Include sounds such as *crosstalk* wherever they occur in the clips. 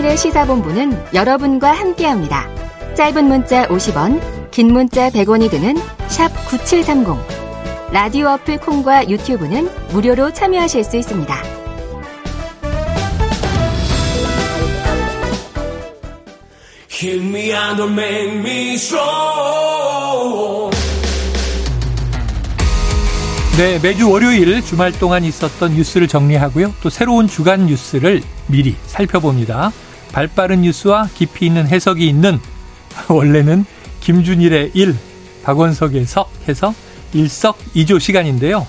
김종일의 시사본부는 여러분과 함께합니다. 짧은 문자 50원, 긴 문자 100원이 드는 샵 9730. 라디오 어플 콩과 유튜브는 무료로 참여하실 수 있습니다. 네, 매주 월요일 주말 동안 있었던 뉴스를 정리하고요. 또 새로운 주간 뉴스를 미리 살펴봅니다. 발빠른 뉴스와 깊이 있는 해석이 있는 *laughs* 원래는 김준일의 일, 박원석의 석 해서 일석이조 시간인데요.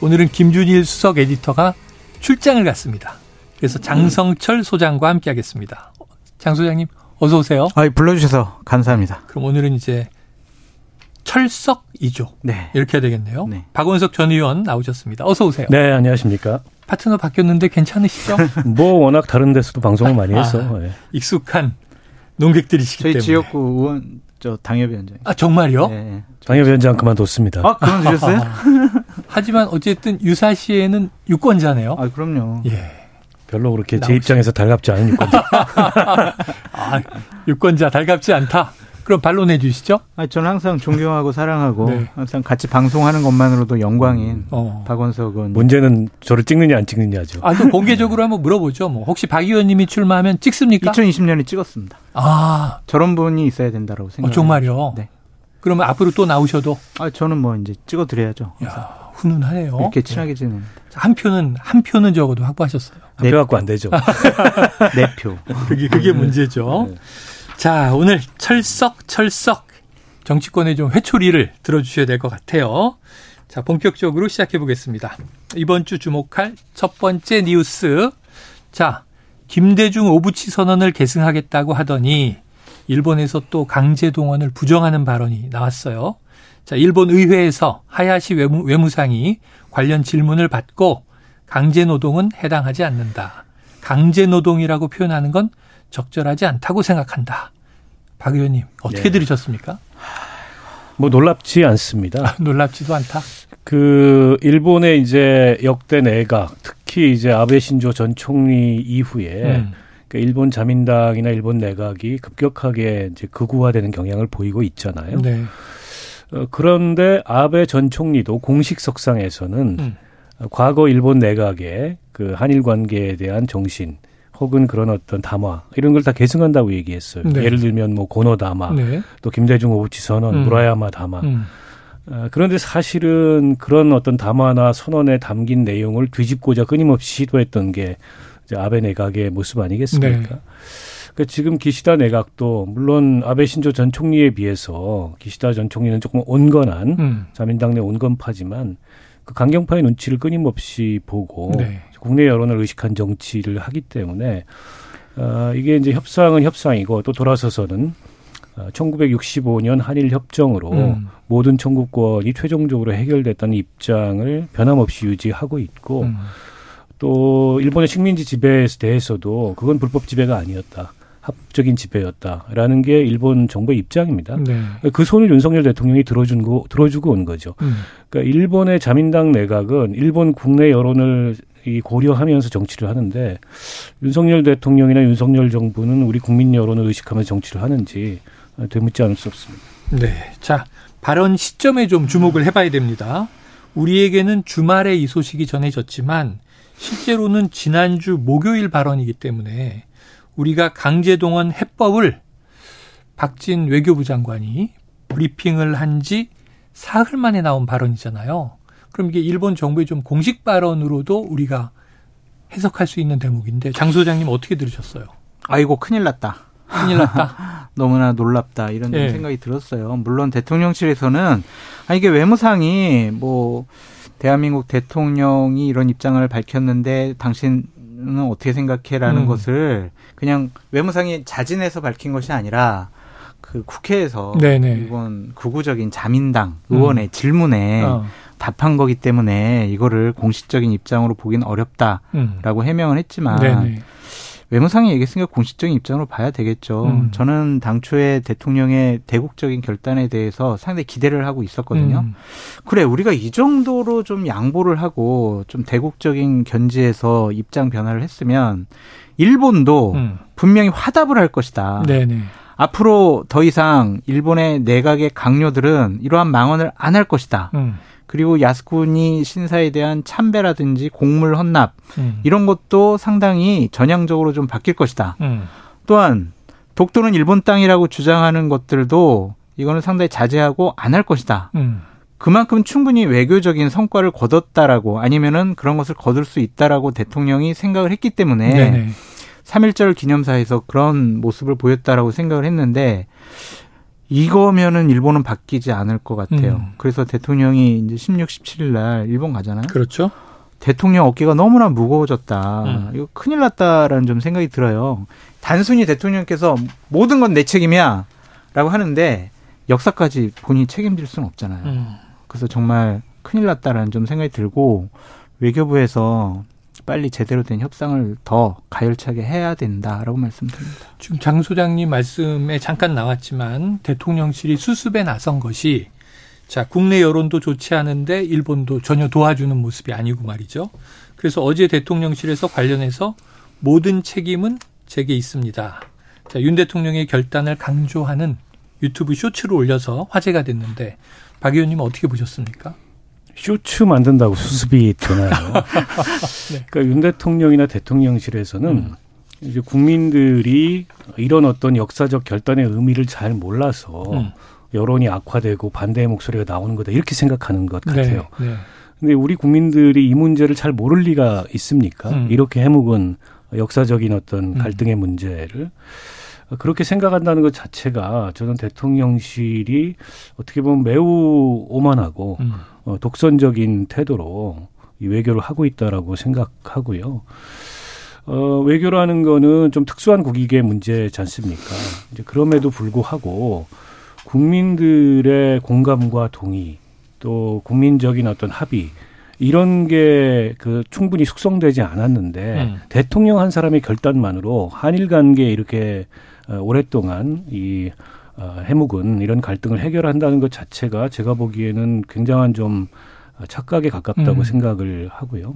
오늘은 김준일 수석 에디터가 출장을 갔습니다. 그래서 장성철 소장과 함께하겠습니다. 장 소장님 어서 오세요. 아, 불러주셔서 감사합니다. 그럼 오늘은 이제 철석 2조. 네. 이렇게 해야 되겠네요. 네. 박원석 전 의원 나오셨습니다. 어서 오세요. 네, 안녕하십니까. 파트너 바뀌었는데 괜찮으시죠? *laughs* 뭐 워낙 다른 데서도 방송을 많이 해서 아, 예. 익숙한 농객들이시기 저희 때문에. 지역구 의원 저 당협위원장. 아 정말요? 네. 당협위원장 그만뒀습니다. 아, 그만 주셨어요? *laughs* 하지만 어쨌든 유사시에는 유권자네요. 아, 그럼요. 예. 별로 그렇게 제 나오시- 입장에서 달갑지 않은 유권자. *laughs* 아, 유권자 달갑지 않다. 그럼 반론해 주시죠. 아, 저는 항상 존경하고 사랑하고 *laughs* 네. 항상 같이 방송하는 것만으로도 영광인 어. 박원석은 문제는 저를 찍느냐 안 찍느냐죠. 아, 또 공개적으로 한번 물어보죠. 뭐 혹시 박 의원님이 출마하면 찍습니까? 2020년에 찍었습니다. 아, 저런 분이 있어야 된다라고 어, 생각합니다. 정말요. 네. 그러면 앞으로 또 나오셔도 아, 저는 뭐 이제 찍어 드려야죠. 야, 훈훈하네요. 이렇게 친하게 지내는 한 표는 한 표는 적어도 확보하셨어요. 앞에 갖고 안 되죠. 내 *laughs* 표. 그게 그게 문제죠. 자, 오늘 철석 철석 정치권의 좀 회초리를 들어주셔야 될 것 같아요. 자, 본격적으로 시작해 보겠습니다. 이번 주 주목할 첫 번째 뉴스. 자, 김대중 오부치 선언을 계승하겠다고 하더니 일본에서 또 강제 동원을 부정하는 발언이 나왔어요. 자, 일본 의회에서 하야시 외무, 외무상이 관련 질문을 받고 강제 노동은 해당하지 않는다. 강제 노동이라고 표현하는 건 적절하지 않다고 생각한다. 박 의원님 어떻게 네. 들으셨습니까? 뭐 놀랍지 않습니다. *laughs* 놀랍지도 않다. 그 일본의 이제 역대 내각, 특히 이제 아베 신조 전 총리 이후에 음. 그 일본 자민당이나 일본 내각이 급격하게 이제 극우화되는 경향을 보이고 있잖아요. 네. 어, 그런데 아베 전 총리도 공식 석상에서는 음. 어, 과거 일본 내각의 그 한일 관계에 대한 정신 혹은 그런 어떤 담화 이런 걸 다 계승한다고 얘기했어요. 네. 예를 들면 뭐 고노 담화, 네. 또 김대중 오부치 선언, 음. 무라야마 담화. 음. 어, 그런데 사실은 그런 어떤 담화나 선언에 담긴 내용을 뒤집고자 끊임없이 시도했던 게 이제 아베 내각의 모습 아니겠습니까? 네. 그러니까 지금 기시다 내각도 물론 아베 신조 전 총리에 비해서 기시다 전 총리는 조금 온건한 음. 자민당 내 온건파지만 그 강경파의 눈치를 끊임없이 보고 네. 국내 여론을 의식한 정치를 하기 때문에 어, 이게 이제 협상은 협상이고 또 돌아서서는 어, 1965년 한일 협정으로 음. 모든 청구권이 최종적으로 해결됐다는 입장을 변함없이 유지하고 있고 음. 또 일본의 식민지 지배에 대해서도 그건 불법 지배가 아니었다. 합적인 지배였다라는 게 일본 정부의 입장입니다. 네. 그 손을 윤석열 대통령이 들어준 거, 들어주고 온 거죠. 음. 그러니까 일본의 자민당 내각은 일본 국내 여론을 이 고려하면서 정치를 하는데 윤석열 대통령이나 윤석열 정부는 우리 국민 여론을 의식하면서 정치를 하는지 되묻지 않을 수 없습니다. 네. 자, 발언 시점에 좀 주목을 해봐야 됩니다. 우리에게는 주말에 이 소식이 전해졌지만 실제로는 지난주 목요일 발언이기 때문에 우리가 강제동원 해법을 박진 외교부 장관이 브리핑을 한 지 사흘 만에 나온 발언이잖아요. 그럼 이게 일본 정부의 좀 공식 발언으로도 우리가 해석할 수 있는 대목인데 장 소장님 어떻게 들으셨어요? 아이고 큰일 났다. 큰일 났다. *laughs* 너무나 놀랍다 이런 예. 생각이 들었어요. 물론 대통령실에서는 아 이게 외무상이 뭐 대한민국 대통령이 이런 입장을 밝혔는데 당신은 어떻게 생각해라는 음. 것을 그냥 외무상이 자진해서 밝힌 것이 아니라 그 국회에서 네네. 일본 극우적인 자민당 의원의 질문에 어. 답한 거기 때문에 이거를 공식적인 입장으로 보기는 어렵다라고 음. 해명을 했지만 네네. 외무상이 얘기했으니까 공식적인 입장으로 봐야 되겠죠. 음. 저는 당초에 대통령의 대국적인 결단에 대해서 상당히 기대를 하고 있었거든요. 음. 그래, 우리가 이 정도로 좀 양보를 하고 좀 대국적인 견지에서 입장 변화를 했으면 일본도 음. 분명히 화답을 할 것이다. 네네. 앞으로 더 이상 일본의 내각의 강요들은 이러한 망언을 안 할 것이다. 음. 그리고 야스쿠니 신사에 대한 참배라든지 곡물 헌납 음. 이런 것도 상당히 전향적으로 좀 바뀔 것이다. 음. 또한 독도는 일본 땅이라고 주장하는 것들도 이거는 상당히 자제하고 안 할 것이다. 음. 그만큼 충분히 외교적인 성과를 거뒀다라고 아니면은 그런 것을 거둘 수 있다라고 대통령이 생각을 했기 때문에 네네. 3.1절 기념사에서 그런 모습을 보였다라고 생각을 했는데 이거면은 일본은 바뀌지 않을 것 같아요. 음. 그래서 대통령이 이제 16, 17일 날 일본 가잖아요. 그렇죠. 대통령 어깨가 너무나 무거워졌다. 음. 이거 큰일 났다라는 좀 생각이 들어요. 단순히 대통령께서 모든 건 내 책임이야 라고 하는데 역사까지 본인이 책임질 수는 없잖아요. 음. 그래서 정말 큰일 났다라는 좀 생각이 들고 외교부에서 빨리 제대로 된 협상을 더 가열차게 해야 된다라고 말씀드립니다. 지금 장 소장님 말씀에 잠깐 나왔지만 대통령실이 수습에 나선 것이 자 국내 여론도 좋지 않은데 일본도 전혀 도와주는 모습이 아니고 말이죠. 그래서 어제 대통령실에서 관련해서 모든 책임은 제게 있습니다. 자, 윤 대통령의 결단을 강조하는 유튜브 쇼츠를 올려서 화제가 됐는데 박 의원님 은 어떻게 보셨습니까? 쇼츠 만든다고 수습이 되나요? *laughs* 네. 그러니까 윤 대통령이나 대통령실에서는 음. 이제 국민들이 이런 어떤 역사적 결단의 의미를 잘 몰라서 음. 여론이 악화되고 반대의 목소리가 나오는 거다 이렇게 생각하는 것 같아요. 네, 네. 근데 우리 국민들이 이 문제를 잘 모를 리가 있습니까? 음. 이렇게 해묵은 역사적인 어떤 음. 갈등의 문제를 그렇게 생각한다는 것 자체가 저는 대통령실이 어떻게 보면 매우 오만하고 음. 어, 독선적인 태도로 이 외교를 하고 있다라고 생각하고요. 어, 외교라는 거는 좀 특수한 국익의 문제지 않습니까? 이제 그럼에도 불구하고 국민들의 공감과 동의 또 국민적인 어떤 합의 이런 게 그 충분히 숙성되지 않았는데 음. 대통령 한 사람의 결단만으로 한일 관계에 이렇게 어, 오랫동안 이 어, 해묵은 이런 갈등을 해결한다는 것 자체가 제가 보기에는 굉장한 좀 착각에 가깝다고 음. 생각을 하고요.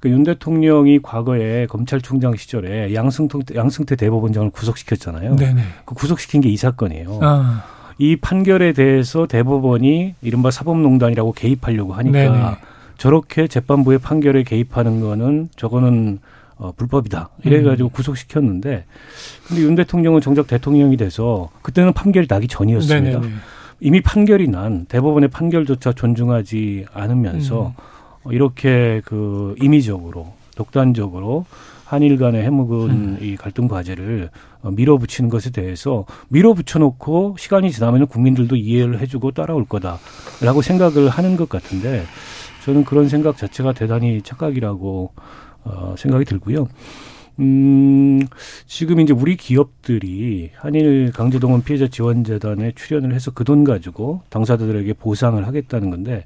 그윤 대통령이 과거에 검찰총장 시절에 양승태, 양승태 대법원장을 구속시켰잖아요. 네네. 그 구속시킨 게 이 사건이에요. 아, 이 판결에 대해서 대법원이 이른바 사법농단이라고 개입하려고 하니까 네네. 저렇게 재판부의 판결에 개입하는 거는 저거는 어, 불법이다. 이래가지고 음. 구속시켰는데 근데 윤 대통령은 정작 대통령이 돼서 그때는 판결이 나기 전이었습니다. 네네네. 이미 판결이 난 대법원의 판결조차 존중하지 않으면서 음. 어, 이렇게 그 임의적으로 독단적으로 한일 간의 해묵은 음. 이 갈등 과제를 어, 밀어붙이는 것에 대해서 밀어붙여 놓고 시간이 지나면 국민들도 이해를 해주고 따라올 거다라고 생각을 하는 것 같은데 저는 그런 생각 자체가 대단히 착각이라고 어, 생각이 들고요. 음, 지금 이제 우리 기업들이 한일 강제동원 피해자 지원재단에 출연을 해서 그 돈 가지고 당사자들에게 보상을 하겠다는 건데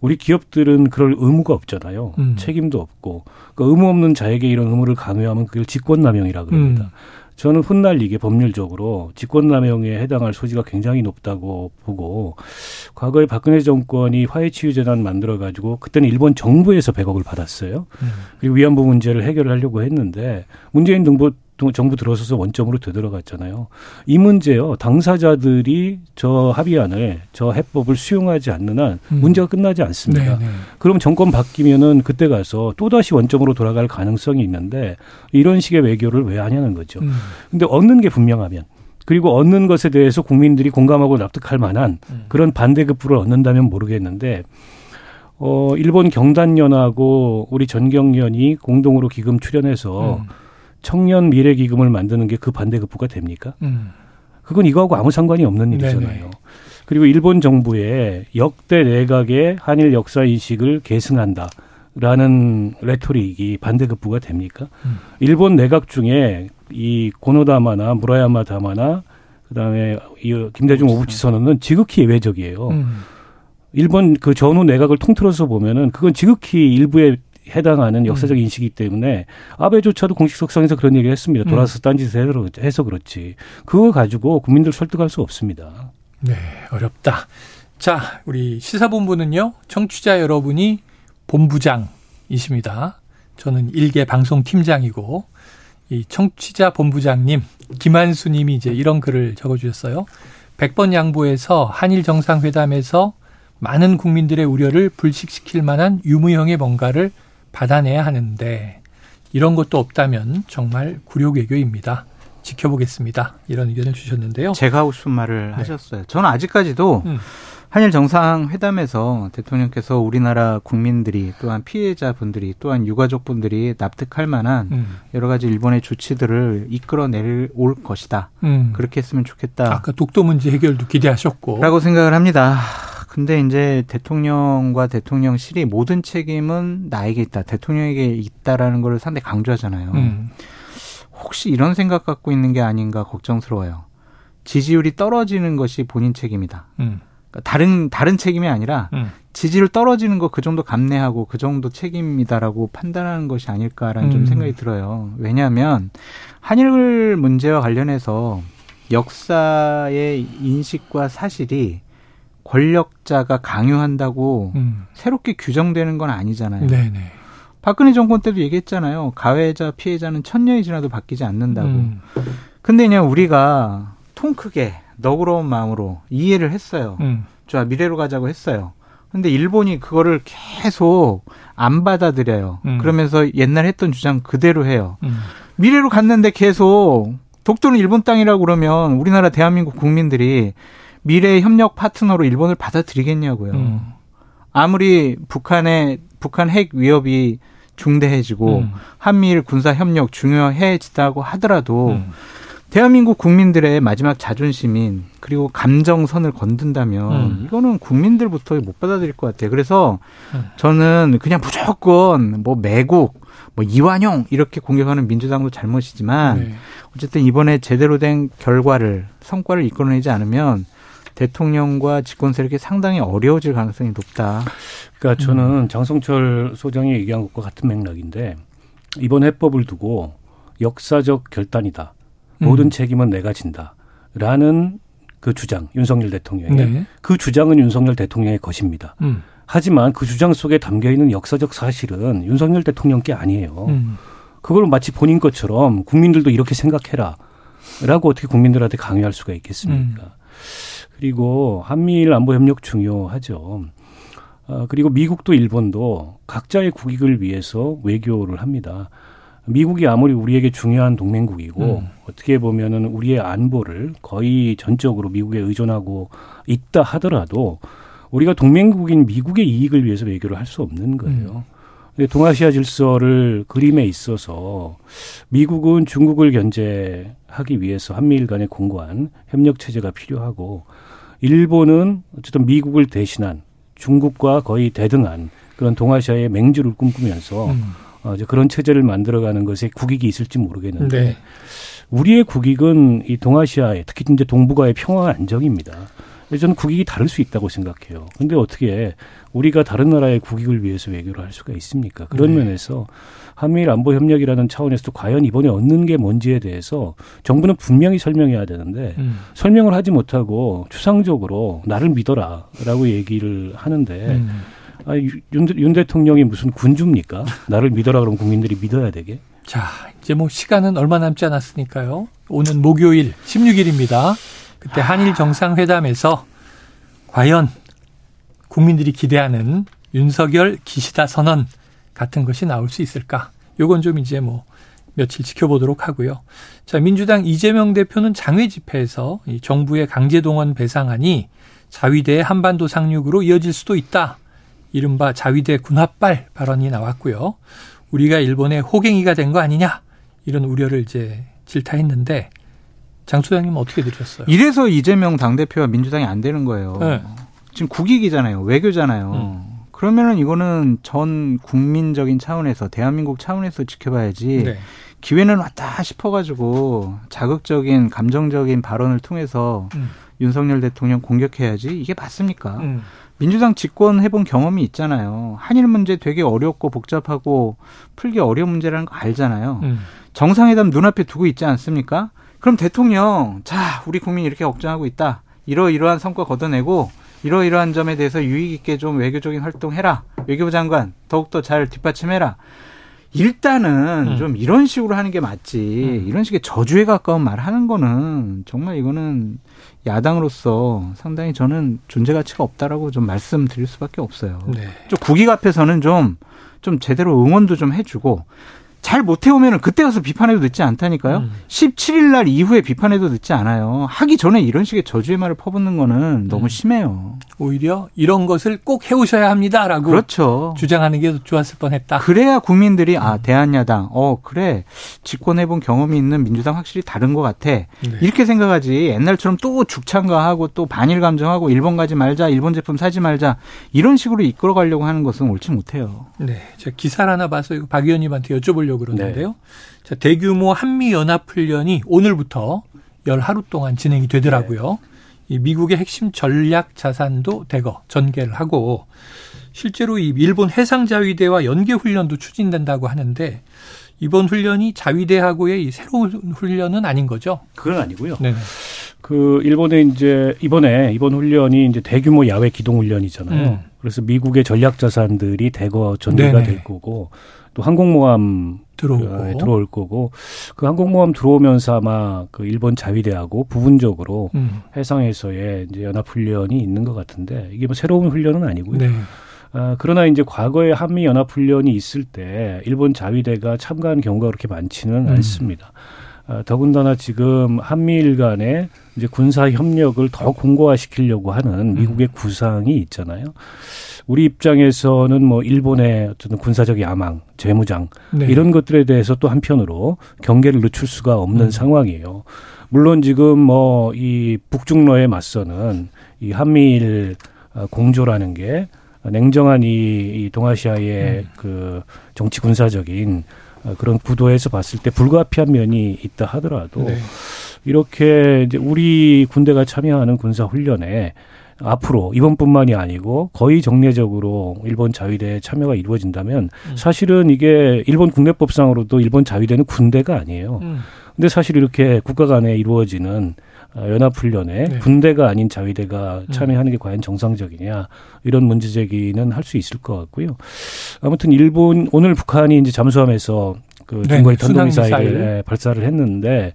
우리 기업들은 그럴 의무가 없잖아요. 음. 책임도 없고 그 의무 없는 자에게 이런 의무를 강요하면 그걸 직권남용이라 그럽니다. 음. 저는 훗날 이게 법률적으로 직권남용에 해당할 소지가 굉장히 높다고 보고 과거에 박근혜 정권이 화해치유재단 만들어 가지고 그때는 일본 정부에서 100억을 받았어요. 음. 그리고 위안부 문제를 해결을 하려고 했는데 문재인 정부 정부 들어서서 원점으로 되돌아갔잖아요. 이 문제요. 당사자들이 저 합의안을 저 해법을 수용하지 않는 한 음. 문제가 끝나지 않습니다. 네네. 그럼 정권 바뀌면은 그때 가서 또 다시 원점으로 돌아갈 가능성이 있는데 이런 식의 외교를 왜 하냐는 거죠. 음. 근데 얻는 게 분명하면 그리고 얻는 것에 대해서 국민들이 공감하고 납득할 만한 음. 그런 반대급부를 얻는다면 모르겠는데 어 일본 경단련하고 우리 전경련이 공동으로 기금 출연해서 음. 청년 미래 기금을 만드는 게 그 반대급부가 됩니까? 음. 그건 이거하고 아무 상관이 없는 일이잖아요. 네네. 그리고 일본 정부의 역대 내각의 한일 역사 인식을 계승한다 라는 레토릭이 반대급부가 됩니까? 음. 일본 내각 중에 이 고노다마나 무라야마 다마나 그다음에 이 김대중 오부치 선언은 지극히 예외적이에요. 음. 일본 그 전후 내각을 통틀어서 보면은 그건 지극히 일부의 해당하는 역사적 음. 인식이기 때문에 아베조차도 공식 석상에서 그런 얘기를 했습니다. 돌아서 음. 딴짓을 해서 그렇지. 그거 가지고 국민들 설득할 수 없습니다. 네, 어렵다. 자, 우리 시사본부는요, 청취자 여러분이 본부장이십니다. 저는 일개 방송 팀장이고, 이 청취자 본부장님, 김한수 님이 이제 이런 글을 적어주셨어요. 100번 양보해서 한일 정상회담에서 많은 국민들의 우려를 불식시킬 만한 유무형의 뭔가를 받아내야 하는데, 이런 것도 없다면 정말 굴욕외교입니다. 지켜보겠습니다. 이런 의견을 주셨는데요. 제가 하고 싶은 말을 네. 하셨어요. 저는 아직까지도 음. 한일 정상회담에서 대통령께서 우리나라 국민들이 또한 피해자분들이 또한 유가족분들이 납득할 만한 음. 여러 가지 일본의 조치들을 이끌어낼 올 것이다. 음. 그렇게 했으면 좋겠다. 아까 독도 문제 해결도 기대하셨고. 라고 생각을 합니다. 근데 이제 대통령과 대통령실이 모든 책임은 나에게 있다. 대통령에게 있다라는 걸 상당히 강조하잖아요. 음. 혹시 이런 생각 갖고 있는 게 아닌가 걱정스러워요. 지지율이 떨어지는 것이 본인 책임이다. 음. 그러니까 다른 다른 책임이 아니라 음. 지지율 떨어지는 거 그 정도 감내하고 그 정도 책임이다라고 판단하는 것이 아닐까라는 음. 좀 생각이 들어요. 왜냐하면 한일 문제와 관련해서 역사의 인식과 사실이 권력자가 강요한다고 음. 새롭게 규정되는 건 아니잖아요. 네네. 박근혜 정권 때도 얘기했잖아요. 가해자 피해자는 천년이 지나도 바뀌지 않는다고. 음. 근데 그냥 우리가 통 크게 너그러운 마음으로 이해를 했어요. 음. 좋아 미래로 가자고 했어요. 근데 일본이 그거를 계속 안 받아들여요. 음. 그러면서 옛날 했던 주장 그대로 해요. 음. 미래로 갔는데 계속 독도는 일본 땅이라고 그러면 우리나라 대한민국 국민들이 미래 협력 파트너로 일본을 받아들이겠냐고요. 음. 아무리 북한의 북한 핵 위협이 중대해지고 음. 한미일 군사 협력 중요해지다고 하더라도 음. 대한민국 국민들의 마지막 자존심인 그리고 감정선을 건든다면 음. 이거는 국민들부터 못 받아들일 것 같아요. 그래서 음. 저는 그냥 무조건 뭐 매국 뭐 이완용 이렇게 공격하는 민주당도 잘못이지만 네. 어쨌든 이번에 제대로 된 결과를 성과를 이끌어내지 않으면 대통령과 집권 세력이 상당히 어려워질 가능성이 높다. 그러니까 저는 음. 장성철 소장이 얘기한 것과 같은 맥락인데 이번 해법을 두고 역사적 결단이다. 모든 음. 책임은 내가 진다..라는 그 주장 윤석열 대통령의 네. 그 주장은 윤석열 대통령의 것입니다. 음. 하지만 그 주장 속에 담겨 있는 역사적 사실은 윤석열 대통령 게 아니에요. 음. 그걸 마치 본인 것처럼 국민들도 이렇게 생각해라. 라고 어떻게 국민들한테 강요할 수가 있겠습니까? 음. 그리고 한미일 안보 협력 중요하죠. 어, 그리고 미국도 일본도 각자의 국익을 위해서 외교를 합니다. 미국이 아무리 우리에게 중요한 동맹국이고 음. 어떻게 보면은 우리의 안보를 거의 전적으로 미국에 의존하고 있다 하더라도 우리가 동맹국인 미국의 이익을 위해서 외교를 할 수 없는 거예요. 음. 동아시아 질서를 그림에 있어서 미국은 중국을 견제하기 위해서 한미일 간의 공고한 협력 체제가 필요하고 일본은 어쨌든 미국을 대신한 중국과 거의 대등한 그런 동아시아의 맹주를 꿈꾸면서 음. 어, 이제 그런 체제를 만들어가는 것에 국익이 있을지 모르겠는데 네. 우리의 국익은 이 동아시아의 특히 이제 동북아의 평화 안정입니다. 저는 국익이 다를 수 있다고 생각해요. 근데 어떻게 우리가 다른 나라의 국익을 위해서 외교를 할 수가 있습니까? 그런 네. 면에서 한미일 안보 협력이라는 차원에서도 과연 이번에 얻는 게 뭔지에 대해서 정부는 분명히 설명해야 되는데 음. 설명을 하지 못하고 추상적으로 나를 믿어라라고 얘기를 하는데 음. 아, 윤, 윤 대통령이 무슨 군주입니까? 나를 믿어라 그러면 국민들이 믿어야 되게? 자, 이제 뭐 시간은 얼마 남지 않았으니까요. 오는 목요일 16일입니다. 그때 아. 한일 정상회담에서 과연 국민들이 기대하는 윤석열 기시다 선언 같은 것이 나올 수 있을까? 요건 좀 이제 뭐 며칠 지켜보도록 하고요. 자, 민주당 이재명 대표는 장외 집회에서 이 정부의 강제 동원 배상안이 자위대의 한반도 상륙으로 이어질 수도 있다. 이른바 자위대 군합발 발언이 나왔고요. 우리가 일본의 호갱이가 된 거 아니냐 이런 우려를 이제 질타했는데 장 소장님 어떻게 들으셨어요? 이래서 이재명 당대표와 민주당이 안 되는 거예요. 네. 지금 국익이잖아요. 외교잖아요. 음. 그러면은 이거는 전 국민적인 차원에서 대한민국 차원에서 지켜봐야지 네. 기회는 왔다 싶어가지고 자극적인 감정적인 발언을 통해서 음. 윤석열 대통령 공격해야지 이게 맞습니까? 음. 민주당 집권 해본 경험이 있잖아요. 한일 문제 되게 어렵고 복잡하고 풀기 어려운 문제라는 거 알잖아요. 음. 정상회담 눈앞에 두고 있지 않습니까? 그럼 대통령, 자, 우리 국민 이렇게 걱정하고 있다. 이러이러한 성과 거둬내고 이러이러한 점에 대해서 유익 있게 좀 외교적인 활동해라. 외교부 장관 더욱더 잘 뒷받침해라. 일단은 음. 좀 이런 식으로 하는 게 맞지. 음. 이런 식의 저주에 가까운 말 하는 거는 정말 이거는 야당으로서 상당히 저는 존재 가치가 없다라고 좀 말씀드릴 수밖에 없어요. 네. 좀 국익 앞에서는 좀, 좀 제대로 응원도 좀 해주고 잘 못해오면 그때 가서 비판해도 늦지 않다니까요. 음. 17일 날 이후에 비판해도 늦지 않아요. 하기 전에 이런 식의 저주의 말을 퍼붓는 거는 너무 음. 심해요. 오히려 이런 것을 꼭 해오셔야 합니다라고 그렇죠. 주장하는 게 좋았을 뻔했다. 그래야 국민들이 아 음. 대한야당 어 그래 집권해본 경험이 있는 민주당 확실히 다른 것 같아 네. 이렇게 생각하지 옛날처럼 또 죽창가하고 또 반일 감정하고 일본 가지 말자 일본 제품 사지 말자 이런 식으로 이끌어가려고 하는 것은 옳지 못해요. 네, 제가 기사를 하나 봐서 박 의원님한테 여쭤보려고. 해보려고 그러는데요. 네. 자, 대규모 한미 연합 훈련이 오늘부터 열 하루 동안 진행이 되더라고요. 네. 이 미국의 핵심 전략 자산도 대거 전개를 하고 실제로 이 일본 해상 자위대와 연계 훈련도 추진된다고 하는데 이번 훈련이 자위대하고의 이 새로운 훈련은 아닌 거죠? 그건 아니고요. 네. 그 일본의 이제 이번에 이번 훈련이 이제 대규모 야외 기동 훈련이잖아요. 음. 그래서 미국의 전략 자산들이 대거 전개가 네네. 될 거고 또 항공모함 들어오고 어, 들어올 거고 그 항공모함 들어오면서 아마 그 일본 자위대하고 부분적으로 음. 해상에서의 이제 연합 훈련이 있는 것 같은데 이게 뭐 새로운 훈련은 아니고요. 네. 아, 그러나 이제 과거에 한미 연합 훈련이 있을 때 일본 자위대가 참가한 경우가 그렇게 많지는 음. 않습니다. 아, 더군다나 지금 한미일 간의 이제 군사 협력을 더 공고화시키려고 하는 미국의 음. 구상이 있잖아요. 우리 입장에서는 뭐 일본의 어떤 군사적 야망, 재무장 네. 이런 것들에 대해서 또 한편으로 경계를 늦출 수가 없는 음. 상황이에요. 물론 지금 뭐 이 북중러에 맞서는 이 한미일 어, 공조라는 게 냉정한 이, 이 동아시아의 음. 그 정치 군사적인 어, 그런 구도에서 봤을 때 불가피한 면이 있다 하더라도 네. 이렇게 이제 우리 군대가 참여하는 군사 훈련에 앞으로 이번뿐만이 아니고 거의 정례적으로 일본 자위대 참여가 이루어진다면 음. 사실은 이게 일본 국내법상으로도 일본 자위대는 군대가 아니에요. 음. 근데 사실 이렇게 국가 간에 이루어지는 어, 연합훈련에 네. 군대가 아닌 자위대가 음. 참여하는 게 과연 정상적이냐 이런 문제 제기는 할 수 있을 것 같고요. 아무튼 일본 오늘 북한이 이제 잠수함에서 그 네, 중거리 탄도미사일을 발사를 했는데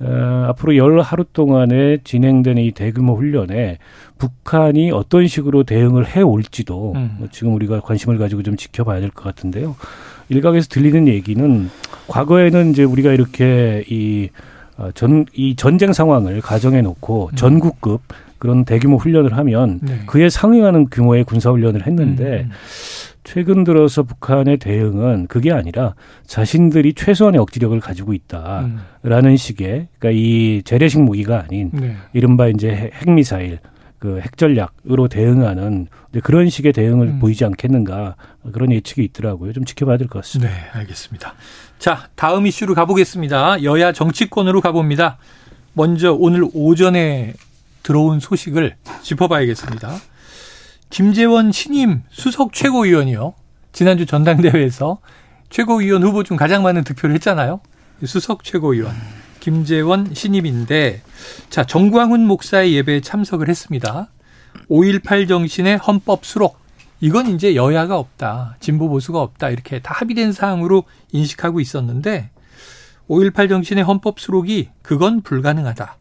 어, 앞으로 열 하루 동안에 진행되는 이 대규모 훈련에 북한이 어떤 식으로 대응을 해 올지도 음. 뭐 지금 우리가 관심을 가지고 좀 지켜봐야 될 것 같은데요. 일각에서 들리는 얘기는 과거에는 이제 우리가 이렇게 이 어, 전, 이 전쟁 상황을 가정해 놓고 음. 전국급 그런 대규모 훈련을 하면 네. 그에 상응하는 규모의 군사 훈련을 했는데 음. 음. 최근 들어서 북한의 대응은 그게 아니라 자신들이 최소한의 억지력을 가지고 있다라는 음. 식의 그러니까 이 재래식 무기가 아닌 네. 이른바 이제 핵미사일 그 핵전략으로 대응하는 그런 식의 대응을 음. 보이지 않겠는가 그런 예측이 있더라고요. 좀 지켜봐야 될 것 같습니다. 네, 알겠습니다. 자, 다음 이슈로 가보겠습니다. 여야 정치권으로 가봅니다. 먼저 오늘 오전에 들어온 소식을 짚어봐야겠습니다. 김재원 신임 수석 최고위원이요. 지난주 전당대회에서 최고위원 후보 중 가장 많은 득표를 했잖아요. 수석 최고위원. 김재원 신임인데, 자, 정광훈 목사의 예배에 참석을 했습니다. 5.18 정신의 헌법 수록. 이건 이제 여야가 없다. 진보 보수가 없다. 이렇게 다 합의된 사항으로 인식하고 있었는데, 5.18 정신의 헌법 수록이 그건 불가능하다.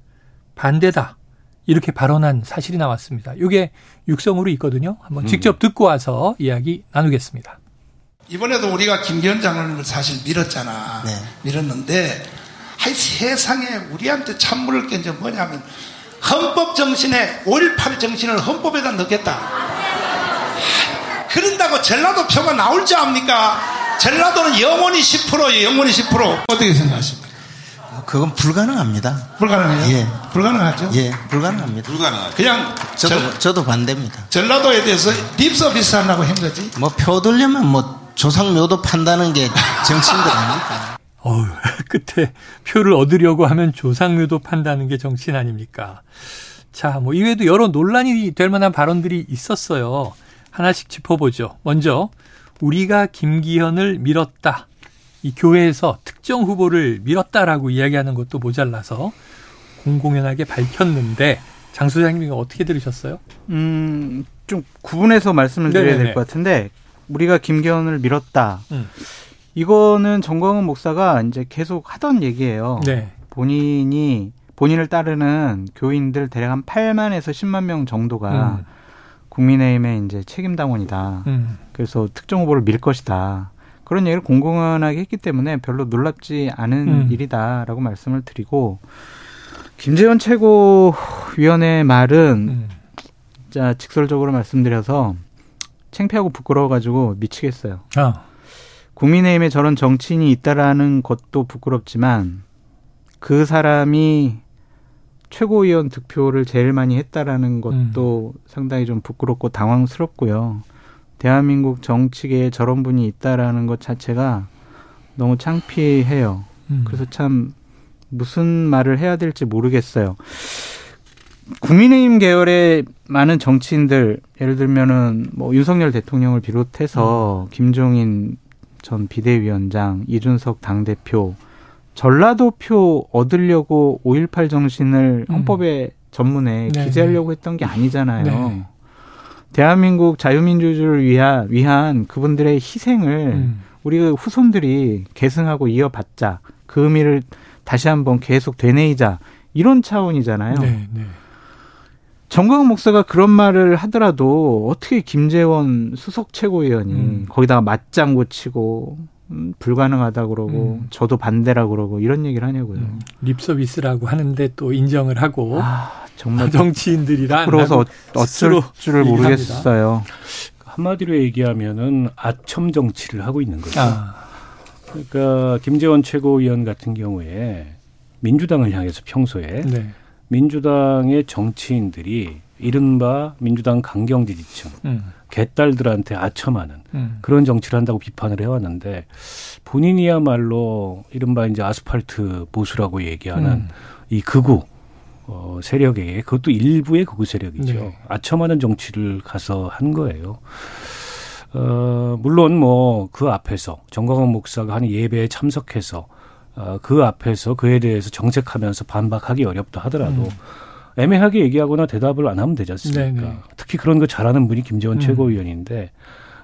반대다. 이렇게 발언한 사실이 나왔습니다. 이게 육성으로 있거든요. 한번 직접 음. 듣고 와서 이야기 나누겠습니다. 이번에도 우리가 김기현 장관을 사실 밀었잖아. 네. 밀었는데 하이 세상에 우리한테 참물을 게 이제 뭐냐면 헌법 정신에 5.18 정신을 헌법에다 넣겠다. 그런다고 전라도 표가 나올 줄 압니까? 전라도는 영원히 10%예요. 영원히 10%. 어떻게 생각하십니까? 그건 불가능합니다. 불가능해요? 예. 불가능하죠? 예, 불가능합니다. 불가능하죠. 그냥 저도 전, 저도 반대입니다. 전라도에 대해서 립서비스 하려고 한 거지. 뭐 표들려면 뭐 조상묘도 판다는 게 *laughs* 정치인들 아닙니까? 어우, *laughs* 끝에 표를 얻으려고 하면 조상묘도 판다는 게 정치인 아닙니까? 자, 뭐 이외에도 여러 논란이 될 만한 발언들이 있었어요. 하나씩 짚어보죠. 먼저 우리가 김기현을 밀었다. 이 교회에서 특정 후보를 밀었다라고 이야기하는 것도 모자라서 공공연하게 밝혔는데 장 소장님이 어떻게 들으셨어요? 음, 좀 구분해서 말씀을 드려야 될 것 같은데 우리가 김기현을 밀었다. 음. 이거는 정광훈 목사가 이제 계속 하던 얘기예요. 네. 본인이 본인을 따르는 교인들 대략 한 8만에서 10만 명 정도가 음. 국민의힘의 이제 책임 당원이다. 음. 그래서 특정 후보를 밀 것이다. 그런 얘기를 공공연하게 했기 때문에 별로 놀랍지 않은 음. 일이다라고 말씀을 드리고 김재원 최고위원의 말은 음. 진짜 직설적으로 말씀드려서 창피하고 부끄러워가지고 미치겠어요. 아. 국민의힘에 저런 정치인이 있다라는 것도 부끄럽지만 그 사람이 최고위원 득표를 제일 많이 했다라는 것도 음. 상당히 좀 부끄럽고 당황스럽고요. 대한민국 정치계에 저런 분이 있다라는 것 자체가 너무 창피해요. 음. 그래서 참 무슨 말을 해야 될지 모르겠어요. 국민의힘 계열의 많은 정치인들 예를 들면은 뭐 윤석열 대통령을 비롯해서 음. 김종인 전 비대위원장, 이준석 당대표, 전라도 표 얻으려고 5.18 정신을 음. 헌법에 음. 전문에 네 기재하려고 했던 게 아니잖아요. 네. 대한민국 자유민주주의를 위한, 위한 그분들의 희생을 음. 우리 후손들이 계승하고 이어받자. 그 의미를 다시 한번 계속 되뇌이자. 이런 차원이잖아요. 네, 네. 정광훈 목사가 그런 말을 하더라도 어떻게 김재원 수석 최고위원이 음. 거기다가 맞장구 치고 음, 불가능하다 그러고 음. 저도 반대라 그러고 이런 얘기를 하냐고요. 음. 립서비스라고 하는데 또 인정을 하고 아, 정말 정치인들이란 그러서 어쩔 줄을 모르겠어요. 한마디로 얘기하면은 아첨 정치를 하고 있는 거죠. 아. 그러니까 김재원 최고위원 같은 경우에 민주당을 향해서 평소에 네. 민주당의 정치인들이 이른바 민주당 강경 지지층, 음. 개딸들한테 아첨하는 음. 그런 정치를 한다고 비판을 해왔는데 본인이야말로 이른바 이제 아스팔트 보수라고 얘기하는 음. 이 극우 어, 세력에게 그것도 일부의 극우 세력이죠. 네. 아첨하는 정치를 가서 한 거예요. 어, 물론 뭐 그 앞에서 정광훈 목사가 한 예배에 참석해서 어, 그 앞에서 그에 대해서 정책하면서 반박하기 어렵다 하더라도 음. 애매하게 얘기하거나 대답을 안 하면 되지 않습니까? 네네. 네. 특히 그런 거 잘하는 분이 김재원 음. 최고위원인데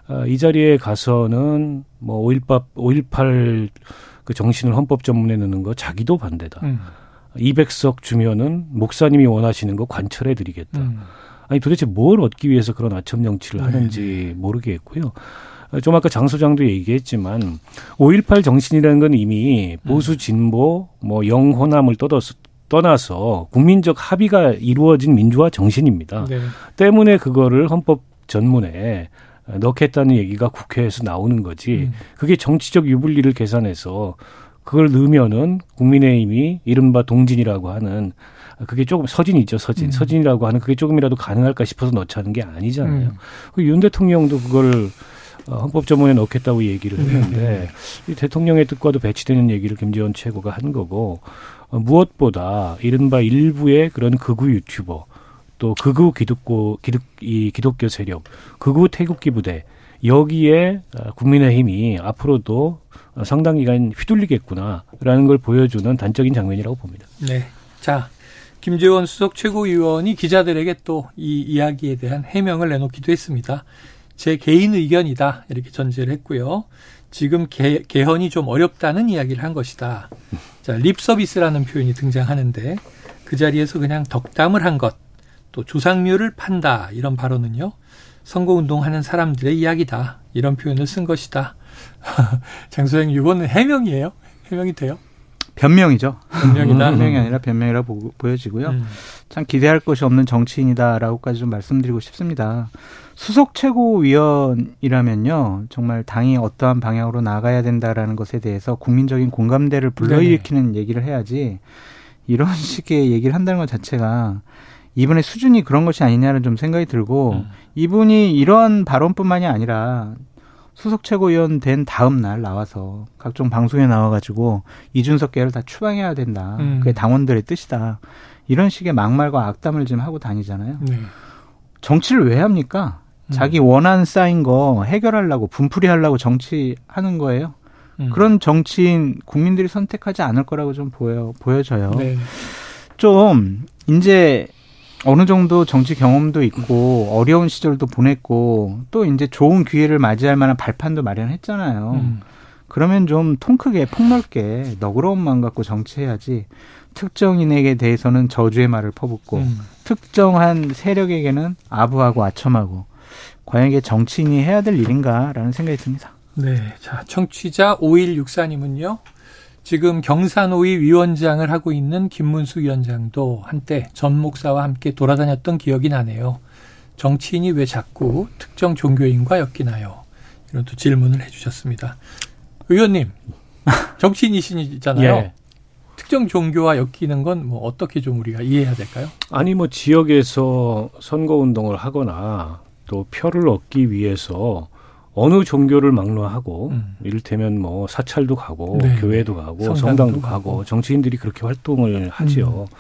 어, 이 자리에 가서는 뭐 5.18, 5.18 그 정신을 헌법 전문에 넣는 거 자기도 반대다. 음. 200석 주면은 목사님이 원하시는 거 관철해 드리겠다. 음. 아니 도대체 뭘 얻기 위해서 그런 아첨 정치를 하는지 네. 모르겠고요. 좀 아까 장 소장도 얘기했지만 5.18 정신이라는 건 이미 보수 진보 뭐 영호남을 떠나서 떠나서 국민적 합의가 이루어진 민주화 정신입니다. 네. 때문에 그거를 헌법 전문에 넣겠다는 얘기가 국회에서 나오는 거지. 음. 그게 정치적 유불리를 계산해서 그걸 넣으면은 국민의힘이 이른바 동진이라고 하는 그게 조금 서진이죠 서진 음. 서진이라고 하는 그게 조금이라도 가능할까 싶어서 넣자는 게 아니잖아요. 음. 그윤 대통령도 그걸 어, 헌법 전문에 넣겠다고 얘기를 했는데 네. 이 대통령의 뜻과도 배치되는 얘기를 김재원 최고가 한 거고 어, 무엇보다 이른바 일부의 그런 극우 유튜버 또 극우 기독교 기독 이 기독교 세력 극우 태극기 부대 여기에 어, 국민의힘이 앞으로도 상당 기간 휘둘리겠구나라는 걸 보여주는 단적인 장면이라고 봅니다. 네. 자, 김재원 수석 최고위원이 기자들에게 또 이 이야기에 대한 해명을 내놓기도 했습니다. 제 개인 의견이다 이렇게 전제를 했고요. 지금 개, 개헌이 좀 어렵다는 이야기를 한 것이다. 자, 립 서비스라는 표현이 등장하는데 그 자리에서 그냥 덕담을 한 것, 또 조상묘를 판다 이런 발언은요. 선거운동하는 사람들의 이야기다 이런 표현을 쓴 것이다. *laughs* 장소장님 이거는 해명이에요? 해명이 돼요? 변명이죠. 변명이다. 변명이 아니라 변명이라고 보여지고요. 음. 참 기대할 것이 없는 정치인이다라고까지 좀 말씀드리고 싶습니다. 수석 최고위원이라면요, 정말 당이 어떠한 방향으로 나가야 된다라는 것에 대해서 국민적인 공감대를 불러일으키는 네 얘기를 해야지 이런 *laughs* 식의 얘기를 한다는 것 자체가 이분의 수준이 그런 것이 아니냐는 좀 생각이 들고 음. 이분이 이러한 발언뿐만이 아니라 수석 최고위원 된 다음 날 나와서 각종 방송에 나와가지고 이준석 계를 다 추방해야 된다. 음. 그게 당원들의 뜻이다. 이런 식의 막말과 악담을 지금 하고 다니잖아요. 네. 정치를 왜 합니까? 음. 자기 원한 쌓인 거 해결하려고 분풀이 하려고 정치하는 거예요. 음. 그런 정치인 국민들이 선택하지 않을 거라고 좀 보여 보여져요. 네. 좀 이제 어느 정도 정치 경험도 있고 어려운 시절도 보냈고 또 이제 좋은 기회를 맞이할 만한 발판도 마련했잖아요. 음. 그러면 좀 통 크게 폭넓게 너그러운 마음 갖고 정치해야지 특정인에게 대해서는 저주의 말을 퍼붓고 음. 특정한 세력에게는 아부하고 아첨하고 과연 이게 정치인이 해야 될 일인가라는 생각이 듭니다. 네. 자, 청취자 5164님은요. 지금 경산호위 위원장을 하고 있는 김문수 위원장도 한때 전 목사와 함께 돌아다녔던 기억이 나네요. 정치인이 왜 자꾸 특정 종교인과 엮이나요? 이런 또 질문을 해주셨습니다. 의원님, *laughs* 정치인이시잖아요. 예. 특정 종교와 엮이는 건 뭐 어떻게 좀 우리가 이해해야 될까요? 아니 뭐 지역에서 선거 운동을 하거나 또 표를 얻기 위해서 어느 종교를 막론하고 음. 이를테면 뭐 사찰도 가고 네. 교회도 가고 성당도, 성당도 가고, 가고, 정치인들이 그렇게 활동을 하지요. 음.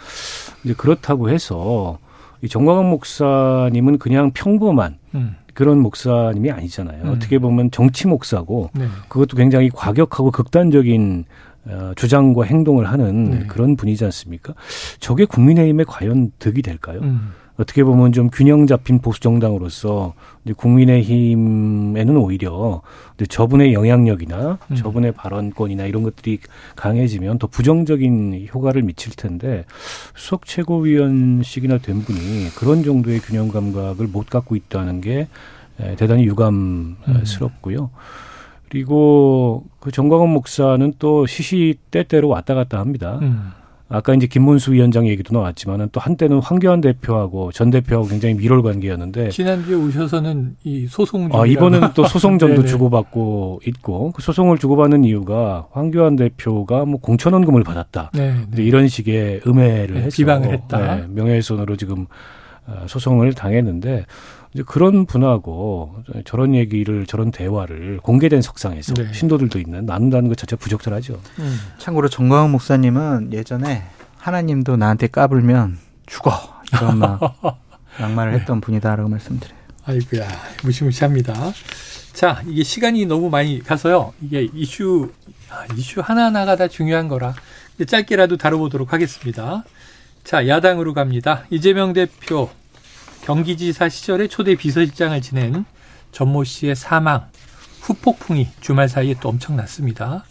이제 그렇다고 해서 이 정광훈 목사님은 그냥 평범한 음. 그런 목사님이 아니잖아요. 음. 어떻게 보면 정치 목사고 네. 그것도 굉장히 과격하고 극단적인 어, 주장과 행동을 하는 네. 그런 분이지 않습니까? 저게 국민의힘에 과연 득이 될까요? 음. 어떻게 보면 좀 균형 잡힌 보수 정당으로서 국민의힘에는 오히려 저분의 영향력이나 음. 저분의 발언권이나 이런 것들이 강해지면 더 부정적인 효과를 미칠 텐데 수석 최고위원식이나 된 분이 그런 정도의 균형 감각을 못 갖고 있다는 게 대단히 유감스럽고요. 음. 그리고 그 정광훈 목사는 또 시시 때때로 왔다 갔다 합니다. 음. 아까 이제 김문수 위원장 얘기도 나왔지만은 또 한때는 황교안 대표하고 전 대표하고 굉장히 밀월 관계였는데 지난주에 오셔서는 이 소송 아 이번은 또 소송전도 *laughs* 주고받고 있고 그 소송을 주고받는 이유가 황교안 대표가 뭐 공천원금을 받았다. 네, 네. 이런 식의 음해를 네, 해서 비방을 했다. 네, 명예훼손으로 지금 어, 소송을 당했는데 이제 그런 분하고 저런 얘기를 저런 대화를 공개된 석상에서 네. 신도들도 있는 나눈다는 것 자체 부적절하죠. 음. 참고로 정광훈 목사님은 예전에 하나님도 나한테 까불면 죽어 이런 *laughs* 막 양말을 네. 했던 분이다라고 말씀드려요. 아이고야 무시무시합니다. 자 이게 시간이 너무 많이 가서요. 이게 이슈 아, 이슈 하나 하나가 다 중요한 거라 짧게라도 다뤄보도록 하겠습니다. 자 야당으로 갑니다. 이재명 대표 경기지사 시절에 초대 비서실장을 지낸 전모 씨의 사망, 후폭풍이 주말 사이에 또 엄청났습니다.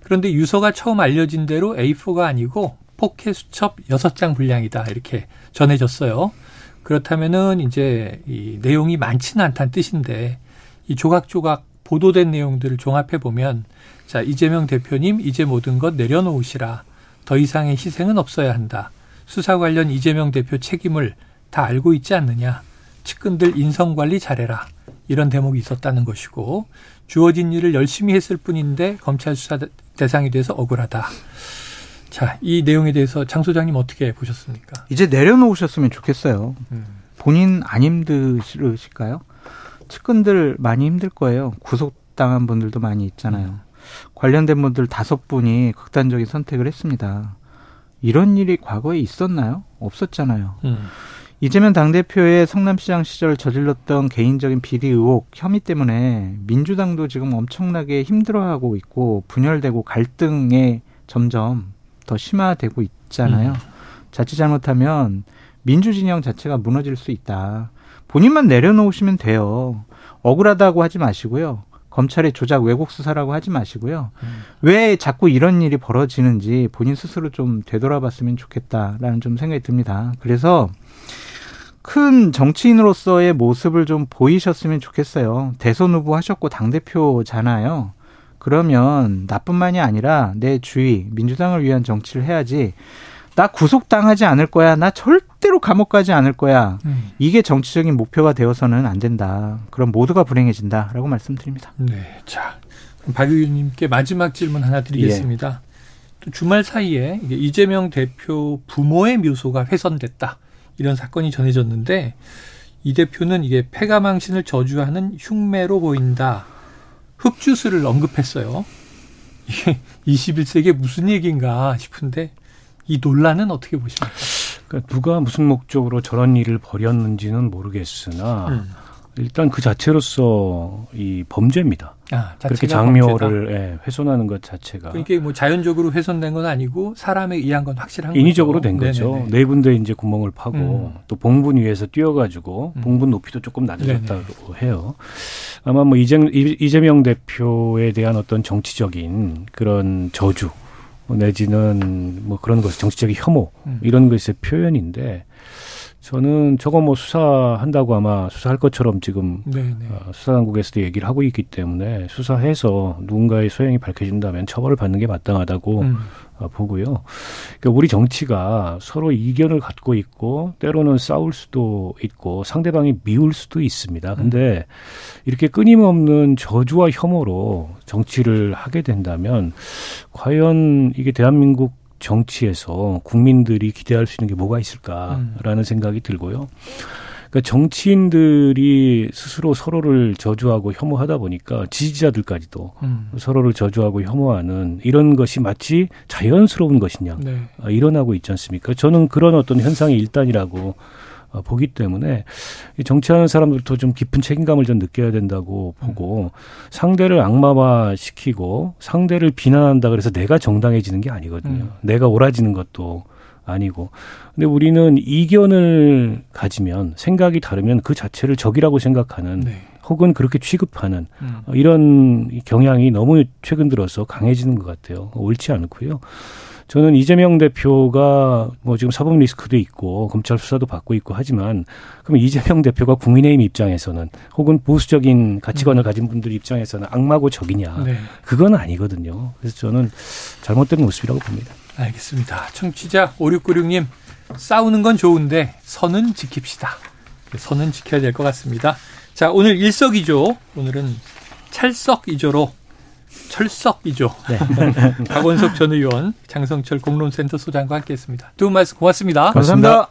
그런데 유서가 처음 알려진 대로 A4가 아니고 포켓 수첩 6장 분량이다. 이렇게 전해졌어요. 그렇다면은 이제 이 내용이 많지는 않다는 뜻인데 이 조각조각 보도된 내용들을 종합해 보면 자, 이재명 대표님 이제 모든 것 내려놓으시라. 더 이상의 희생은 없어야 한다. 수사 관련 이재명 대표 책임을 다 알고 있지 않느냐. 측근들 인성 관리 잘해라. 이런 대목이 있었다는 것이고 주어진 일을 열심히 했을 뿐인데 검찰 수사 대상이 돼서 억울하다. 자, 이 내용에 대해서 장 소장님 어떻게 보셨습니까? 이제 내려놓으셨으면 좋겠어요. 음. 본인 안 힘드실까요? 측근들 많이 힘들 거예요. 구속당한 분들도 많이 있잖아요. 음. 관련된 분들 다섯 분이 극단적인 선택을 했습니다. 이런 일이 과거에 있었나요? 없었잖아요. 음. 이재명 당대표의 성남시장 시절 저질렀던 개인적인 비리 의혹 혐의 때문에 민주당도 지금 엄청나게 힘들어하고 있고 분열되고 갈등에 점점 더 심화되고 있잖아요. 음. 자칫 잘못하면 민주진영 자체가 무너질 수 있다. 본인만 내려놓으시면 돼요. 억울하다고 하지 마시고요. 검찰의 조작 왜곡 수사라고 하지 마시고요. 음. 왜 자꾸 이런 일이 벌어지는지 본인 스스로 좀 되돌아봤으면 좋겠다라는 좀 생각이 듭니다. 그래서 큰 정치인으로서의 모습을 좀 보이셨으면 좋겠어요. 대선 후보 하셨고 당대표잖아요. 그러면 나뿐만이 아니라 내 주위, 민주당을 위한 정치를 해야지. 나 구속당하지 않을 거야. 나 절대로 감옥 가지 않을 거야. 음. 이게 정치적인 목표가 되어서는 안 된다. 그럼 모두가 불행해진다 라고 말씀드립니다. 네. 자, 박 의원님께 마지막 질문 하나 드리겠습니다. 예. 주말 사이에 이재명 대표 부모의 묘소가 훼손됐다. 이런 사건이 전해졌는데 이 대표는 이게 폐가망신을 저주하는 흉매로 보인다. 흑주스를 언급했어요. 이게 *laughs* 21세기에 무슨 얘기인가 싶은데 이 논란은 어떻게 보십니까? 그러니까 누가 무슨 목적으로 저런 일을 벌였는지는 모르겠으나 음. 일단 그 자체로서 이 범죄입니다. 아, 그렇게 장묘를 예, 훼손하는 것 자체가. 그러니까 뭐 자연적으로 훼손된 건 아니고 사람에 의한 건 확실한 인위적으로 거죠. 된 거죠. 네네네. 네 군데 이제 구멍을 파고 음. 또 봉분 위에서 뛰어가지고 음. 봉분 높이도 조금 낮아졌다고 네네. 해요. 아마 뭐 이재, 이재명 대표에 대한 어떤 정치적인 그런 저주 내지는 뭐 그런 것 정치적인 혐오 음. 이런 것의 표현인데 저는 저거 뭐 수사한다고 아마 수사할 것처럼 지금 네, 네. 어, 수사당국에서도 얘기를 하고 있기 때문에 수사해서 누군가의 소행이 밝혀진다면 처벌을 받는 게 마땅하다고 음. 어, 보고요. 그러니까 우리 정치가 서로 이견을 갖고 있고 때로는 싸울 수도 있고 상대방이 미울 수도 있습니다. 근데 음. 이렇게 끊임없는 저주와 혐오로 정치를 하게 된다면 과연 이게 대한민국 정치에서 국민들이 기대할 수 있는 게 뭐가 있을까라는 음. 생각이 들고요. 그러니까 정치인들이 스스로 서로를 저주하고 혐오하다 보니까 지지자들까지도 음. 서로를 저주하고 혐오하는 이런 것이 마치 자연스러운 것이냐 네. 아, 일어나고 있지 않습니까? 저는 그런 어떤 현상의 일단이라고 어, 보기 때문에 정치하는 사람들도 좀 깊은 책임감을 좀 느껴야 된다고 보고 상대를 악마화 시키고 상대를 비난한다 그래서 내가 정당해지는 게 아니거든요. 음. 내가 옳아지는 것도 아니고. 근데 우리는 이견을 가지면 생각이 다르면 그 자체를 적이라고 생각하는 네. 혹은 그렇게 취급하는 음. 이런 경향이 너무 최근 들어서 강해지는 것 같아요. 옳지 않고요. 저는 이재명 대표가 뭐 지금 사법 리스크도 있고 검찰 수사도 받고 있고 하지만 그럼 이재명 대표가 국민의힘 입장에서는 혹은 보수적인 가치관을 음. 가진 분들 입장에서는 악마고 적이냐 네. 그건 아니거든요. 그래서 저는 잘못된 모습이라고 봅니다. 알겠습니다. 청취자 5696님 싸우는 건 좋은데 선은 지킵시다. 선은 지켜야 될 것 같습니다. 자 오늘 일석이조 오늘은 찰석이조로 철석이죠. 네. *laughs* 박원석 전 의원, 장성철 공론센터 소장과 함께했습니다. 두 분 말씀 고맙습니다. 감사합니다. 고맙습니다.